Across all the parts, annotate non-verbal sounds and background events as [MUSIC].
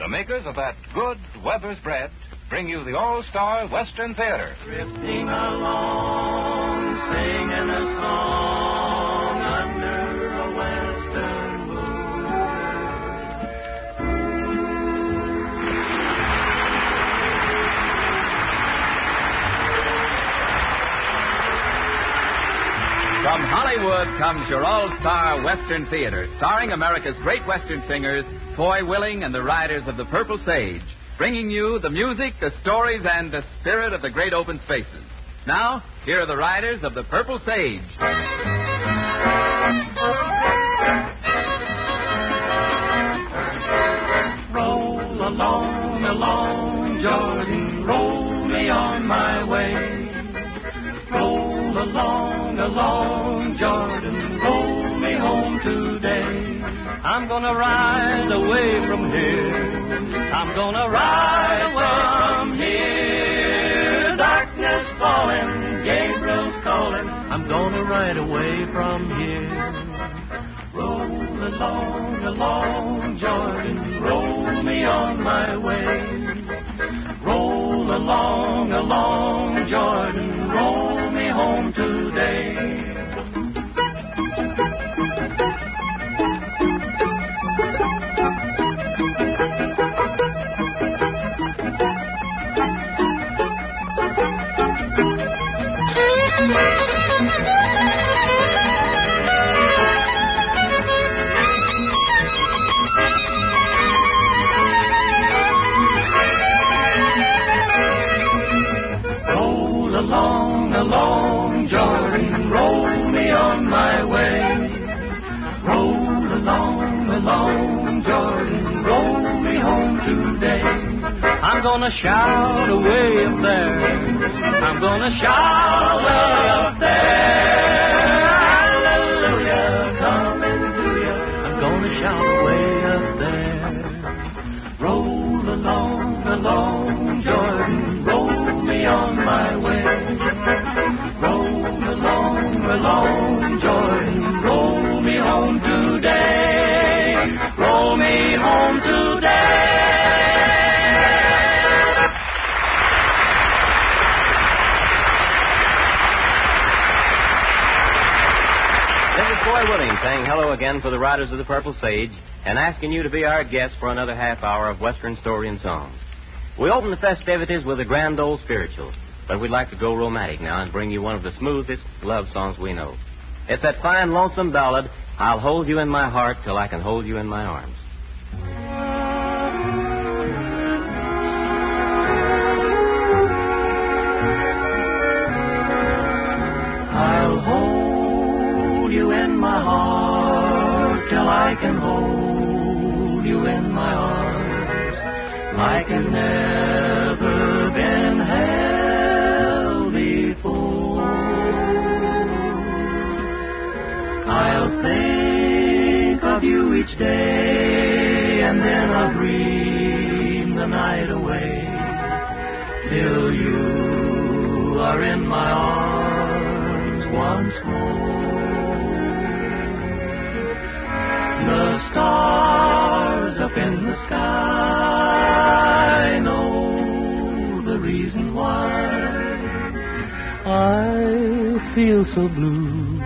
The makers of that good Weber's bread bring you the All Star Western Theater. Drifting along, singing a song under a western moon. From Hollywood comes your all star Western Theater, starring America's great Western singers, Foy Willing and the Riders of the Purple Sage, bringing you the music, the stories, and the spirit of the great open spaces. Now, here are the Riders of the Purple Sage. Roll along, along, Jordan, roll me on my way. Roll along, along, I'm gonna ride away from here. I'm gonna ride away from here. Darkness falling, Gabriel's calling. I'm gonna ride away from here. Roll along, along, Jordan, roll me on my way. Roll along, along, Jordan, roll me home today. Gonna shout away up there. I'm gonna shout up Foy Willing saying hello again for the Riders of the Purple Sage and asking you to be our guest for another half hour of Western story and songs. We open the festivities with a grand old spiritual, but we'd like to go romantic now and bring you one of the smoothest love songs we know. It's that fine, lonesome ballad, I'll Hold You in My Heart Till I Can Hold You in My Arms. My heart till I can hold you in my arms like I've never been held before. I'll think of you each day and then I'll dream the night away till you are in my arms once more. The stars up in the sky know the reason why I feel so blue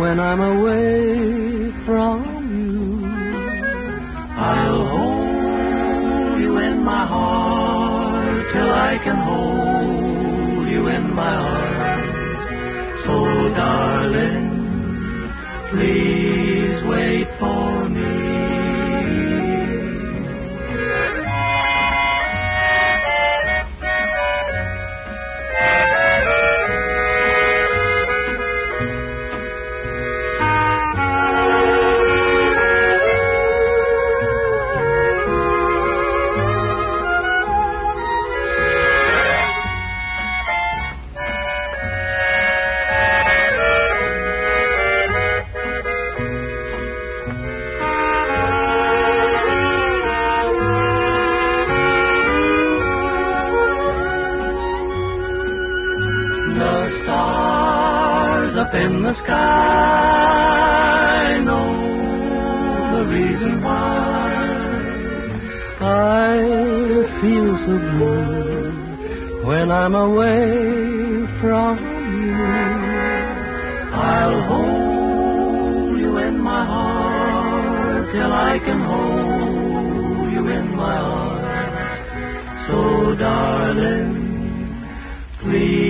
when I'm away from you. I'll hold you in my heart till I can hold you in my arms. So, darling, please wait for me. Darling, please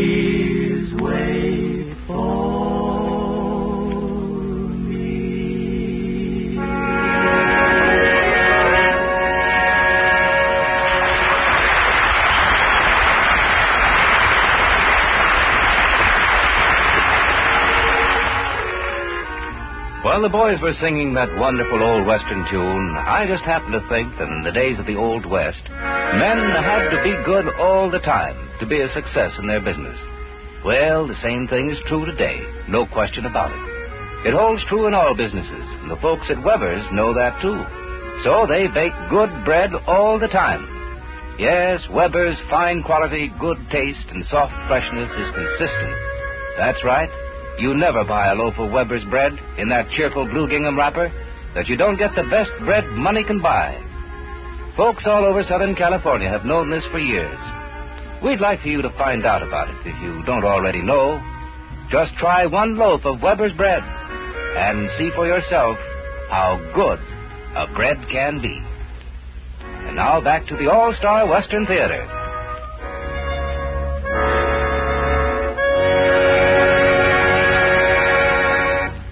While the boys were singing that wonderful old Western tune, I just happened to think that in the days of the Old West, men had to be good all the time to be a success in their business. Well, the same thing is true today, no question about it. It holds true in all businesses, and the folks at Weber's know that too. So they bake good bread all the time. Yes, Weber's fine quality, good taste, and soft freshness is consistent. That's right. You never buy a loaf of Weber's bread in that cheerful blue gingham wrapper that you don't get the best bread money can buy. Folks all over Southern California have known this for years. We'd like for you to find out about it if you don't already know. Just try one loaf of Weber's bread and see for yourself how good a bread can be. And now back to the All Star Western Theater.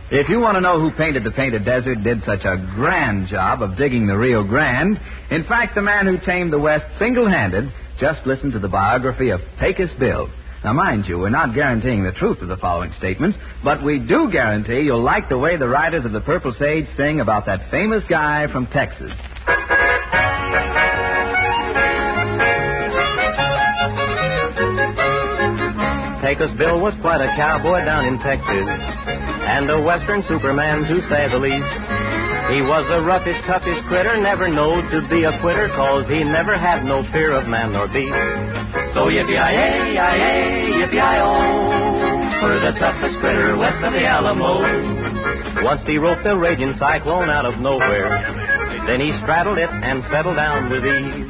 If you want to know who painted the Painted Desert, did such a grand job of digging the Rio Grande, in fact, the man who tamed the West single handed, just listen to the biography of Pecos Bill. Now, mind you, we're not guaranteeing the truth of the following statements, but we do guarantee you'll like the way the Riders of the Purple Sage sing about that famous guy from Texas. Pecos Bill was quite a cowboy down in Texas, and a western superman to say the least. He was a roughish, toughish critter, never knowed to be a quitter, cause he never had no fear of man nor beast. So yippee-yi-yay, yi-yay, yippee-yi-oh, for the toughest critter west of the Alamo. Once he roped a raging cyclone out of nowhere, then he straddled it and settled down with ease.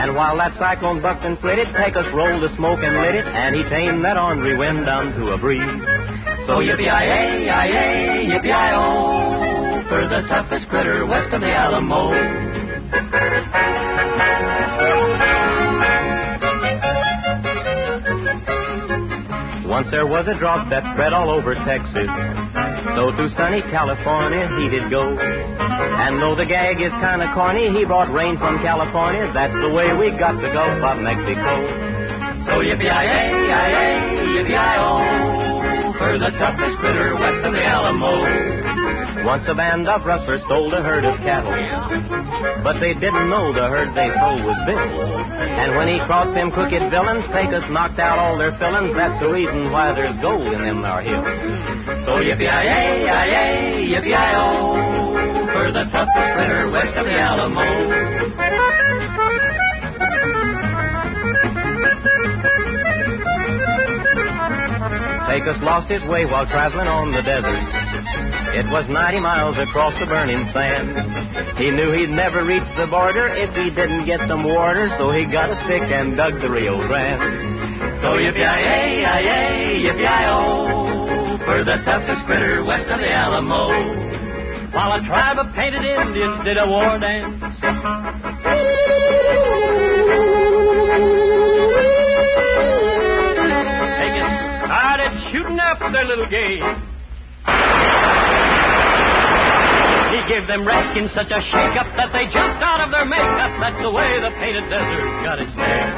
And while that cyclone bucked and flitted, Pecos rolled the smoke and lit it, and he tamed that ornery wind down to a breeze. So yippee-yi-yay, yi-yay, yippee-yi-oh, for the toughest critter west of the Alamo. Once there was a drought that spread all over Texas. So to sunny California he did go. And though the gag is kind of corny, he brought rain from California. That's the way we got the Gulf of Mexico. So yippee-yi-yay, yi-yay, for the toughest critter west of the Alamo. Once a band of rustlers stole a herd of cattle, but they didn't know the herd they stole was Bill's. And when he crossed them crooked villains, Pecos knocked out all their fillings. That's the reason why there's gold in them there hills. So yippee-yi-yay, yi-yay, yippee-yi-oh, for the toughest critter west of the Alamo. Pecos lost his way while traveling on the desert. It was 90 miles across the burning sand. He knew he'd never reach the border if he didn't get some water, so he got a stick and dug the Rio Grande. So yippee-yi-yay, yi-yay, yippee-yi-oh, for the toughest critter west of the Alamo. While a tribe of painted Indians did a war dance. Shooting up their little game. He gave them redskins such a shake-up that they jumped out of their makeup. That's the way the painted desert got its name.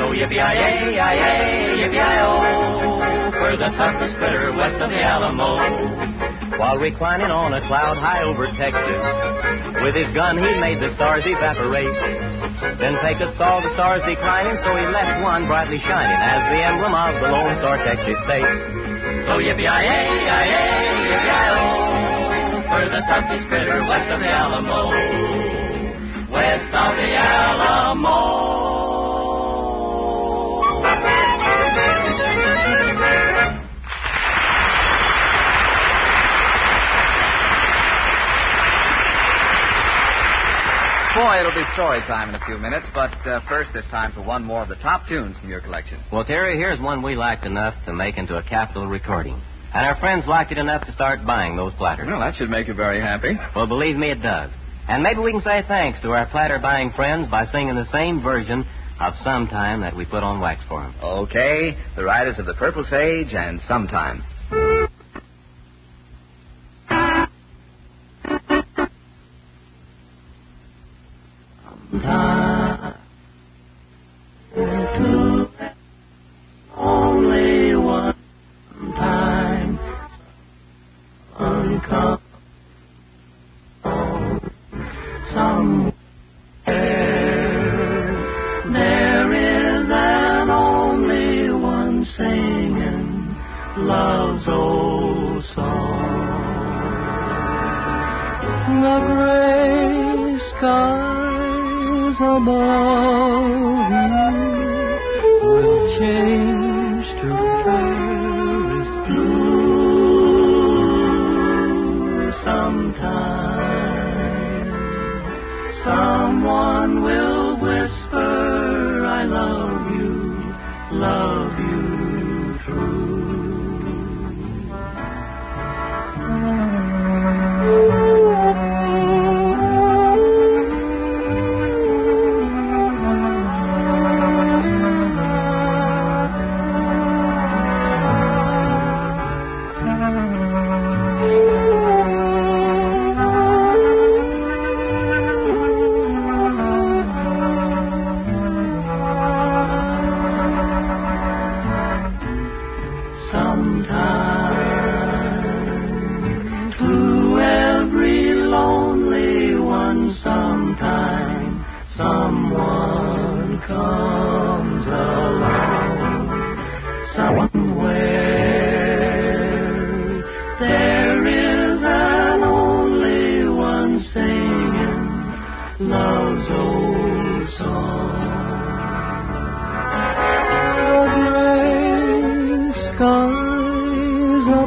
So yippee-yi-yay, yi-yay, yippee-yi-oh, for the toughest critter west of the Alamo. While reclining on a cloud high over Texas, with his gun he made the stars evaporate. Then Pecos saw the stars declining, so he left one brightly shining as the emblem of the Lone Star Texas State. So yippee-yi-yay, yi-yay, yippee-yi-oh, for the toughest critter west of the Alamo. West of the Alamo. Boy, it'll be story time in a few minutes, but uh, first it's time for one more of the top tunes from your collection. Well, Terry, here's one we liked enough to make into a Capitol recording. And our friends liked it enough to start buying those platters. Well, that should make you very happy. Well, believe me, it does. And maybe we can say thanks to our platter buying friends by singing the same version of Sometime that we put on wax for them. Okay, the Riders of the Purple Sage and Sometime. Time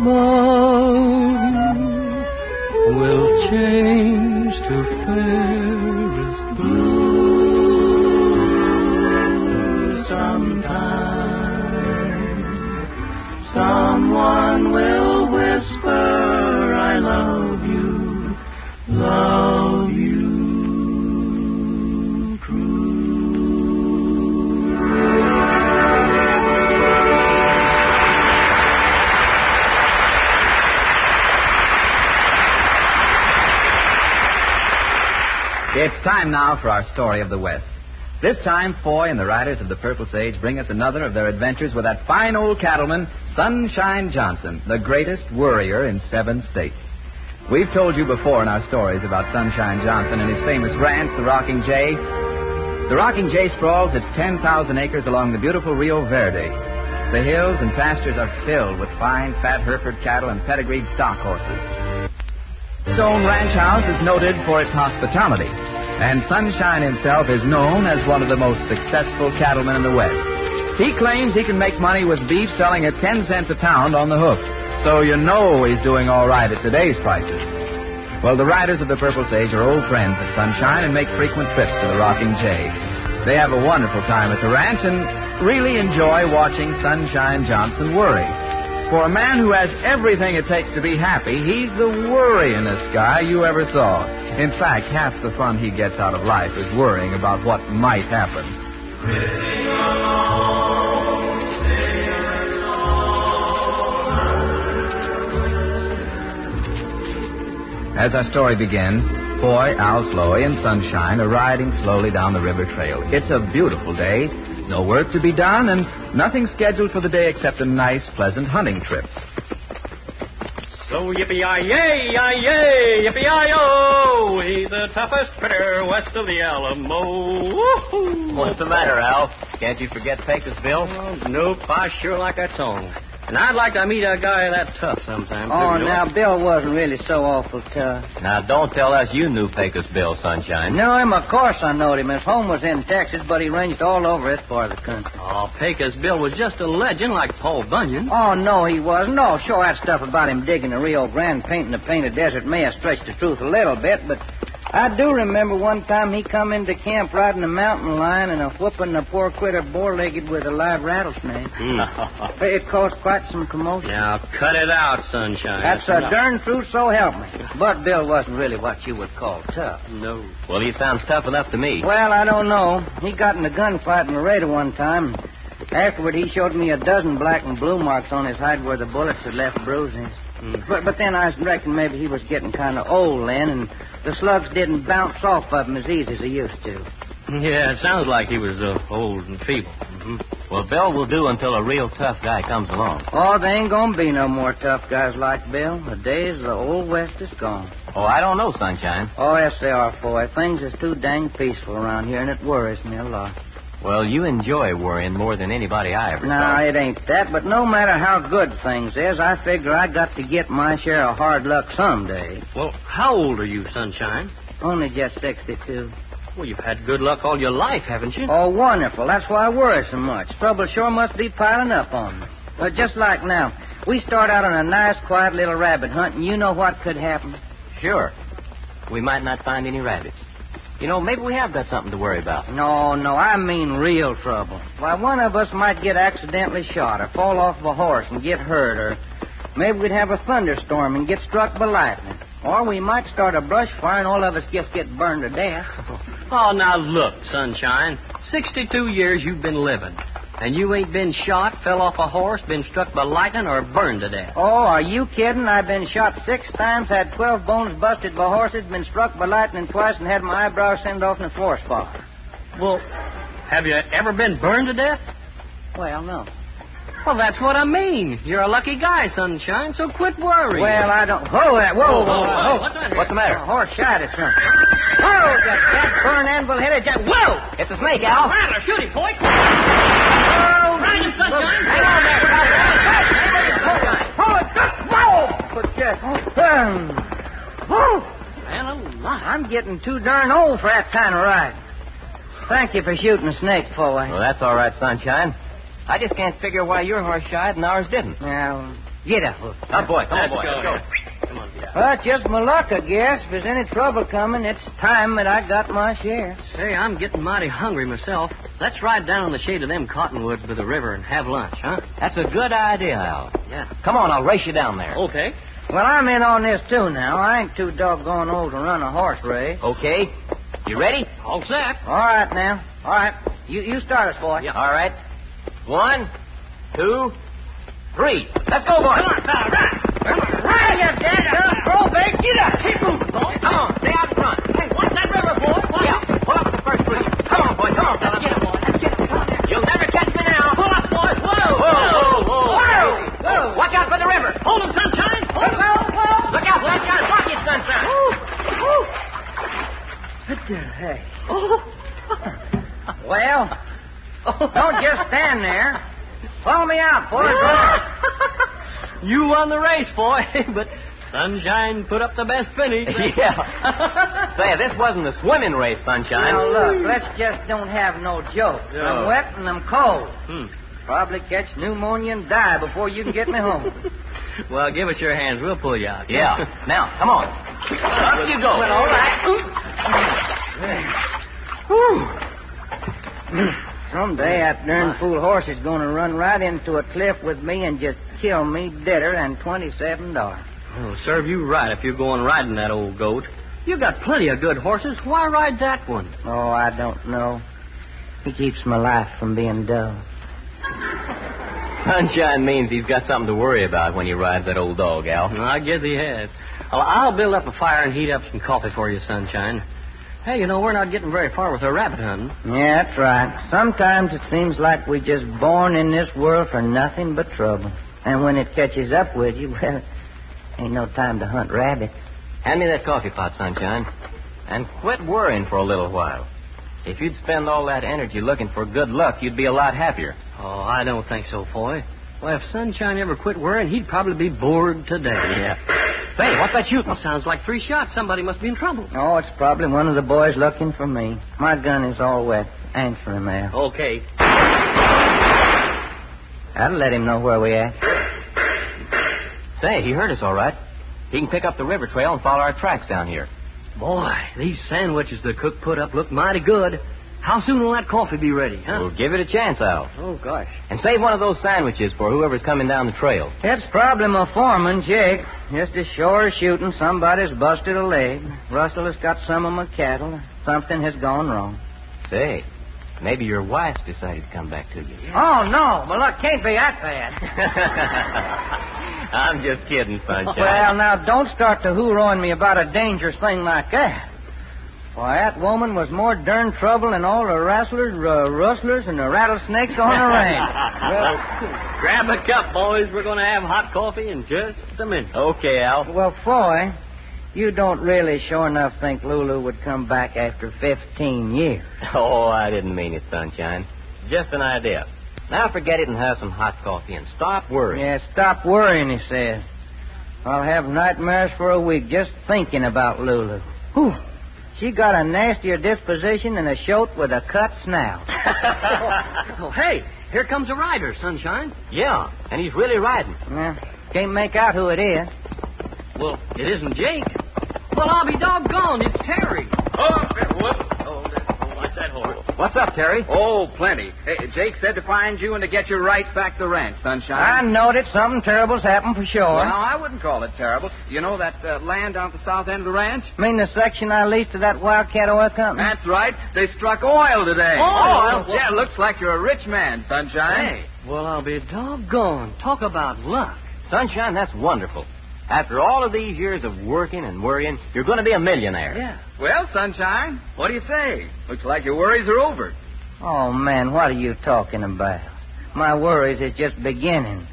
above will change to fairest blue time now for our story of the West. This time, Foy and the Riders of the Purple Sage bring us another of their adventures with that fine old cattleman, Sunshine Johnson, the greatest worrier in seven states. We've told you before in our stories about Sunshine Johnson and his famous ranch, the Rocking J. The Rocking J sprawls its 10,000 acres along the beautiful Rio Verde. The hills and pastures are filled with fine, fat Hereford cattle and pedigreed stock horses. Stone Ranch House is noted for its hospitality, and Sunshine himself is known as one of the most successful cattlemen in the West. He claims he can make money with beef selling at 10 cents a pound on the hoof, so you know he's doing all right at today's prices. Well, the riders of the Purple Sage are old friends of Sunshine and make frequent trips to the Rocking J. They have a wonderful time at the ranch and really enjoy watching Sunshine Johnson worry. For a man who has everything it takes to be happy, he's the worryingest guy you ever saw. In fact, half the fun he gets out of life is worrying about what might happen. As our story begins, Foy, Al Sloey, and Sunshine are riding slowly down the river trail. It's a beautiful day, no work to be done, and nothing scheduled for the day except a nice, pleasant hunting trip. So yippee yi yay, yi yay, yippee yi yo! He's the toughest critter west of the Alamo. Woo-hoo. What's the matter, Al? Can't you forget Pecos Bill? Oh, nope, I sure like that song. And I'd like to meet a guy that tough sometime. Oh, too, now, Bill wasn't really so awful tough. Now, don't tell us you knew Pecos Bill, Sunshine. Knew him, of course I knowed him. His home was in Texas, but he ranged all over this part of the country. Oh, Pecos Bill was just a legend like Paul Bunyan. Oh, no, he wasn't. No, sure, that stuff about him digging the Rio Grande, painting the painted desert may have stretched the truth a little bit, but I do remember one time he come into camp riding a mountain lion and a whooping the poor critter boar-legged with a live rattlesnake. It caused quite some commotion. now, cut it out, Sunshine. That's a darn truth, so help me. But Bill wasn't really what you would call tough. No. Well, he sounds tough enough to me. Well, I don't know. He got in a gunfight in Laredo one time. Afterward, he showed me a dozen black and blue marks on his hide where the bullets had left bruises. Mm-hmm. But, but then I reckon maybe he was getting kind of old then, and the slugs didn't bounce off of him as easy as they used to. Yeah, it sounds like he was uh, old and feeble. hmm Well, Bill will do until a real tough guy comes along. Oh, there ain't gonna be no more tough guys like Bill. The days of the old West is gone. Oh, I don't know, Sunshine. Oh, yes, they are, boy. Things is too dang peaceful around here, and it worries me a lot. Well, you enjoy worrying more than anybody I ever No, saw. it ain't that, but no matter how good things is, I figure I got to get my share of hard luck someday. Well, how old are you, Sunshine? Only just 62. Well, you've had good luck all your life, haven't you? Oh, wonderful. That's why I worry so much. Trouble sure must be piling up on me. But just like now, we start out on a nice, quiet little rabbit hunt, and you know what could happen? Sure. We might not find any rabbits. You know, maybe we have got something to worry about. No, no, I mean real trouble. Why, one of us might get accidentally shot or fall off of a horse and get hurt, or maybe we'd have a thunderstorm and get struck by lightning. Or we might start a brush fire and all of us just get burned to death. [LAUGHS] Oh, now look, Sunshine. 62 years you've been living. And you ain't been shot, fell off a horse, been struck by lightning, or burned to death. Oh, are you kidding? I've been shot six times, had 12 bones busted by horses, been struck by lightning twice, and had my eyebrows sent off in a forest fire. Well, have you ever been burned to death? Well, no. Well, that's what I mean. You're a lucky guy, Sunshine, so quit worrying. Well, I don't. Whoa. Whoa, whoa, whoa. whoa. What's the matter? What's the matter? A horse shot at something. Whoa, that burn anvil headed. Whoa! It's a snake, Al. Rattler, shoot him, boy. Oh, Right in, Sunshine. Hang on there, Hold it. Whoa! But, uh, whoa! Man alive. I'm getting too darn old for that kind of ride. Thank you for shooting a snake, boy. Well, that's all right, Sunshine. I just can't figure why your horse shied and ours didn't. Now, get up. Up, boy. Come on, Let's boy. go. Let's go. Come on. Well, it's just my luck, I guess. If there's any trouble coming, it's time that I got my share. Say, I'm getting mighty hungry myself. Let's ride down in the shade of them cottonwoods by the river and have lunch, huh? That's a good idea, Al. Yeah. Come on, I'll race you down there. Okay. Well, I'm in on this, too, now. I ain't too doggone old to run a horse race. Okay. You ready? All set. All right, now. All right. You, you start us, boy. Yeah. All right. One, two, three. Let's go, boy. Come on, pal, right. Right, you dead throw bait. Get up. Keep moving, boy. Come on, stay out in front. Hey, watch that river, boy. Watch Yeah, it. pull up at the first tree. Come on, boy. Come on, fella. Get him, boy. Get. Come on there. You'll never catch me now. Pull up, boys. Whoa. Whoa, whoa, whoa. Whoa. Whoa. Watch out for the river. Hold him, Sunshine. Hold him. Look out, sunshine. Watch it, sunshine. Hey. Oh. Well, don't just stand there. Follow me out, boy. [LAUGHS] You won the race, boy, [LAUGHS] but Sunshine put up the best finish. [LAUGHS] yeah. Say, this wasn't a swimming race, sunshine. Now, look, let's just don't have no joke. Yeah. I'm wet and I'm cold. Hmm. Probably catch pneumonia and die before you can get me home. Well, give us your hands. We'll pull you out. Yeah. Now, come on. Up you go. Well, all right. Someday that darn fool horse is going to run right into a cliff with me and just kill me deader than twenty-seven dollars. It'll serve you right if you're going riding that old goat. You got plenty of good horses. Why ride that one? Oh, I don't know. He keeps my life from being dull. Sunshine means he's got something to worry about when he rides that old dog, Al. I guess he has. Well, I'll build up a fire and heat up some coffee for you, Sunshine. Hey, you know, we're not getting very far with our rabbit hunting. Yeah, that's right. Sometimes it seems like we're just born in this world for nothing but trouble. And when it catches up with you, [LAUGHS] well, ain't no time to hunt rabbits. Hand me that coffee pot, Sunshine. And quit worrying for a little while. If you'd spend all that energy looking for good luck, you'd be a lot happier. Oh, I don't think so, Foy. Well, if Sunshine ever quit worrying, he'd probably be bored today. Yeah. Say, what's that shooting? Well, sounds like three shots. Somebody must be in trouble. Oh, it's probably one of the boys looking for me. My gun is all wet. Answer him, there. Okay. That'll let him know where we at. Say, he heard us all right. He can pick up the river trail and follow our tracks down here. Boy, these sandwiches the cook put up look mighty good. How soon will that coffee be ready, huh? Well, give it a chance, Al. Oh, gosh. And save one of those sandwiches for whoever's coming down the trail. That's probably my foreman, Jake. Just as sure as shooting, somebody's busted a leg. Russell has got some of my cattle. Something has gone wrong. Say, maybe your wife's decided to come back to you. [LAUGHS] Oh, no. Well, look, can't be that bad. [LAUGHS] I'm just kidding, Sunshine. Well, now, don't start to hoorahing me about a dangerous thing like that. Why, that woman was more darn trouble than all the rustlers, uh, rustlers, and the rattlesnakes on the range. [LAUGHS] Well, grab a cup, boys. We're going to have hot coffee in just a minute. Okay, Al. Well, Foy, you don't really sure enough think Lulu would come back after 15 years. [LAUGHS] Oh, I didn't mean it, Sunshine. Just an idea. Now forget it and have some hot coffee and stop worrying. Yeah, stop worrying, he says. I'll have nightmares for a week just thinking about Lulu. Whew. She got a nastier disposition than a shoat with a cut snout. [LAUGHS] [LAUGHS] oh, hey, here comes a rider, Sunshine. Yeah, and he's really riding. Yeah, can't make out who it is. Well, it isn't Jake. Well, I'll be doggone. It's Terry. Oh, whoop. Oh, watch that horse. What's up, Terry? Oh, plenty. Hey, Jake said to find you and to get you right back to the ranch, Sunshine. I Sunshine. knowed it. Something terrible's happened for sure. Well, I wouldn't call it terrible. You know that uh, land down at the south end of the ranch? mean the section I leased to that Wildcat Oil Company? That's right. They struck oil today. Oil? Yeah, looks like you're a rich man, Sunshine. Hey, well, I'll be doggone. Talk about luck. Sunshine, that's wonderful. After all of these years of working and worrying, you're going to be a millionaire. Yeah. Well, Sunshine, what do you say? Looks like your worries are over. Oh, man, what are you talking about? My worries is just beginning.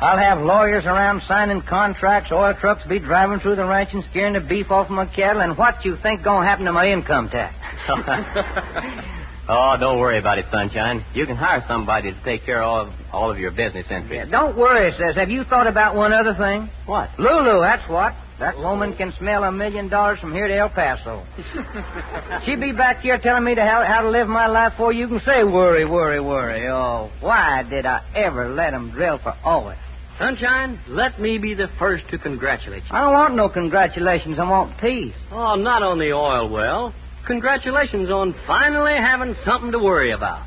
I'll have lawyers around signing contracts, oil trucks be driving through the ranch and scaring the beef off my cattle, and what you think gonna happen to my income tax? [LAUGHS] [LAUGHS] [LAUGHS] oh, don't worry about it, Sunshine. You can hire somebody to take care of all of your business Yeah, interests. don't worry, says. Have you thought about one other thing? What? Lulu, that's what. That woman can smell a million dollars from here to El Paso. [LAUGHS] She'd be back here telling me to how, how to live my life before you can say worry, worry, worry. Oh, why did I ever let 'em drill for oil? Sunshine, let me be the first to congratulate you. I don't want no congratulations. I want peace. Oh, not on the oil well. Congratulations on finally having something to worry about.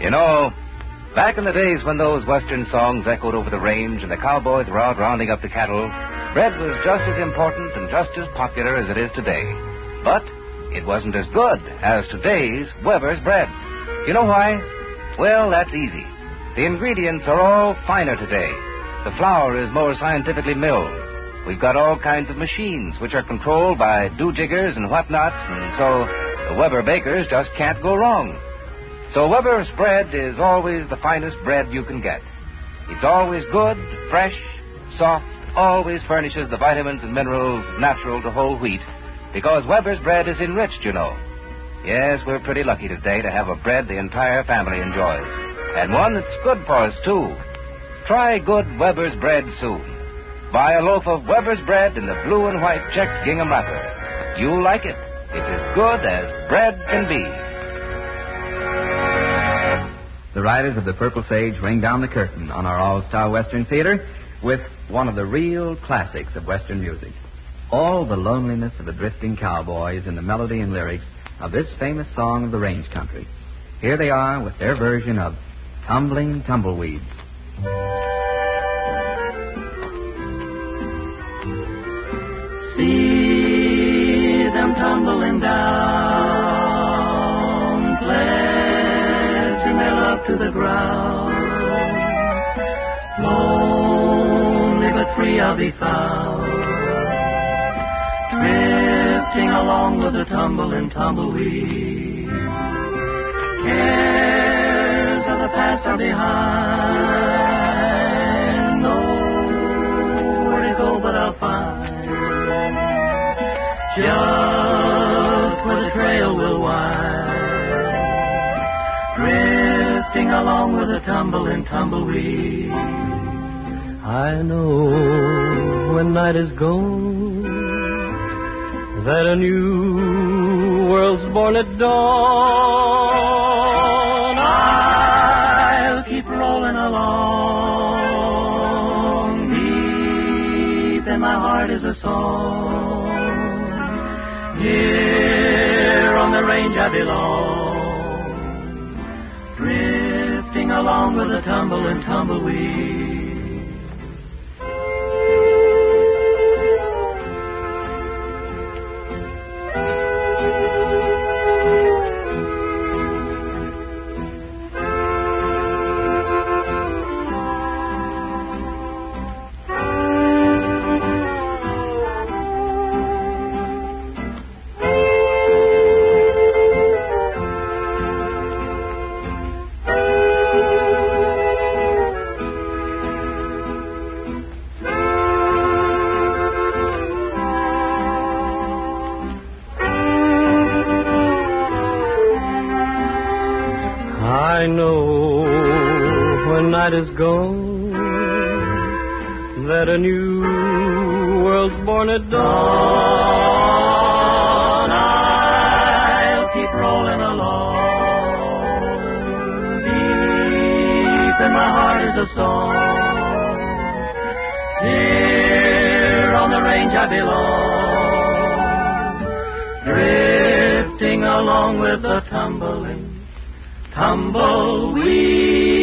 You know, back in the days when those western songs echoed over the range and the cowboys were out rounding up the cattle, bread was just as important and just as popular as it is today. But it wasn't as good as today's Weber's bread. You know why? Well, that's easy. The ingredients are all finer today. The flour is more scientifically milled. We've got all kinds of machines which are controlled by do-jiggers and whatnots, and so the Weber bakers just can't go wrong. So Weber's bread is always the finest bread you can get. It's always good, fresh, soft, always furnishes the vitamins and minerals natural to whole wheat, because Weber's bread is enriched, you know. Yes, we're pretty lucky today to have a bread the entire family enjoys, and one that's good for us, too. Try good Weber's bread soon. Buy a loaf of Weber's bread in the blue and white checked gingham wrapper. You'll like it. It's as good as bread can be. The Riders of the Purple Sage ring down the curtain on our All Star Western Theater with one of the real classics of Western music. All the loneliness of a drifting cowboy is in the melody and lyrics of this famous song of the range country. Here they are with their version of Tumbling Tumbleweeds. See them tumbling down, pledging their love to the ground. Lonely but free I'll be found, drifting along with the tumbling tumbleweed. Cares of the past are behind, nowhere to go but I'll find just where the trail will wind, drifting along with a tumbling tumbleweed. I know when night is gone, that a new world's born at dawn. I'll keep rolling along. Deep in my heart is a song. Here on the range I belong. Drifting along with the tumble and tumbleweed. Tumbleweed.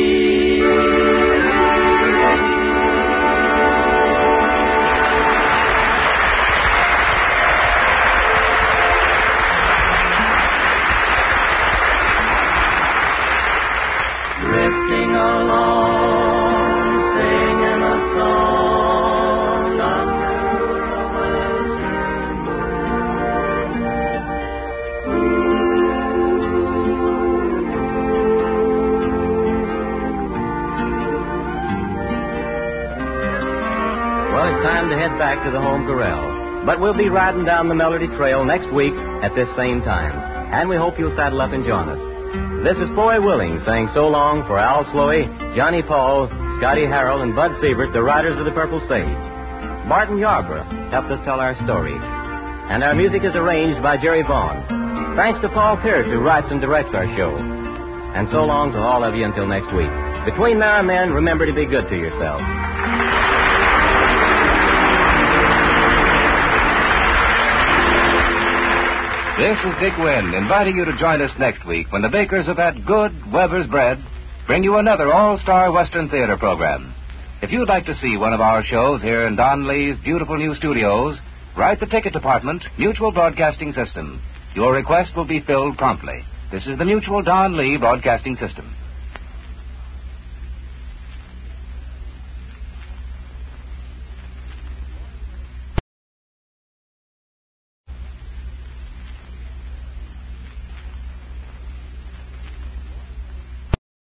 But we'll be riding down the Melody Trail next week at this same time. And we hope you'll saddle up and join us. This is Foy Willing saying so long for Al Sloey, Johnny Paul, Scotty Harrell, and Bud Siebert, the riders of the Purple Sage. Barton Yarborough helped us tell our story. And our music is arranged by Jerry Vaughn. Thanks to Paul Pierce, who writes and directs our show. And so long to all of you until next week. Between now and then, remember to be good to yourself. This is Dick Wynn inviting you to join us next week when the bakers of that good Weber's bread bring you another all-star Western theater program. If you'd like to see one of our shows here in Don Lee's beautiful new studios, write the ticket department, Mutual Broadcasting System. Your request will be filled promptly. This is the Mutual Don Lee Broadcasting System.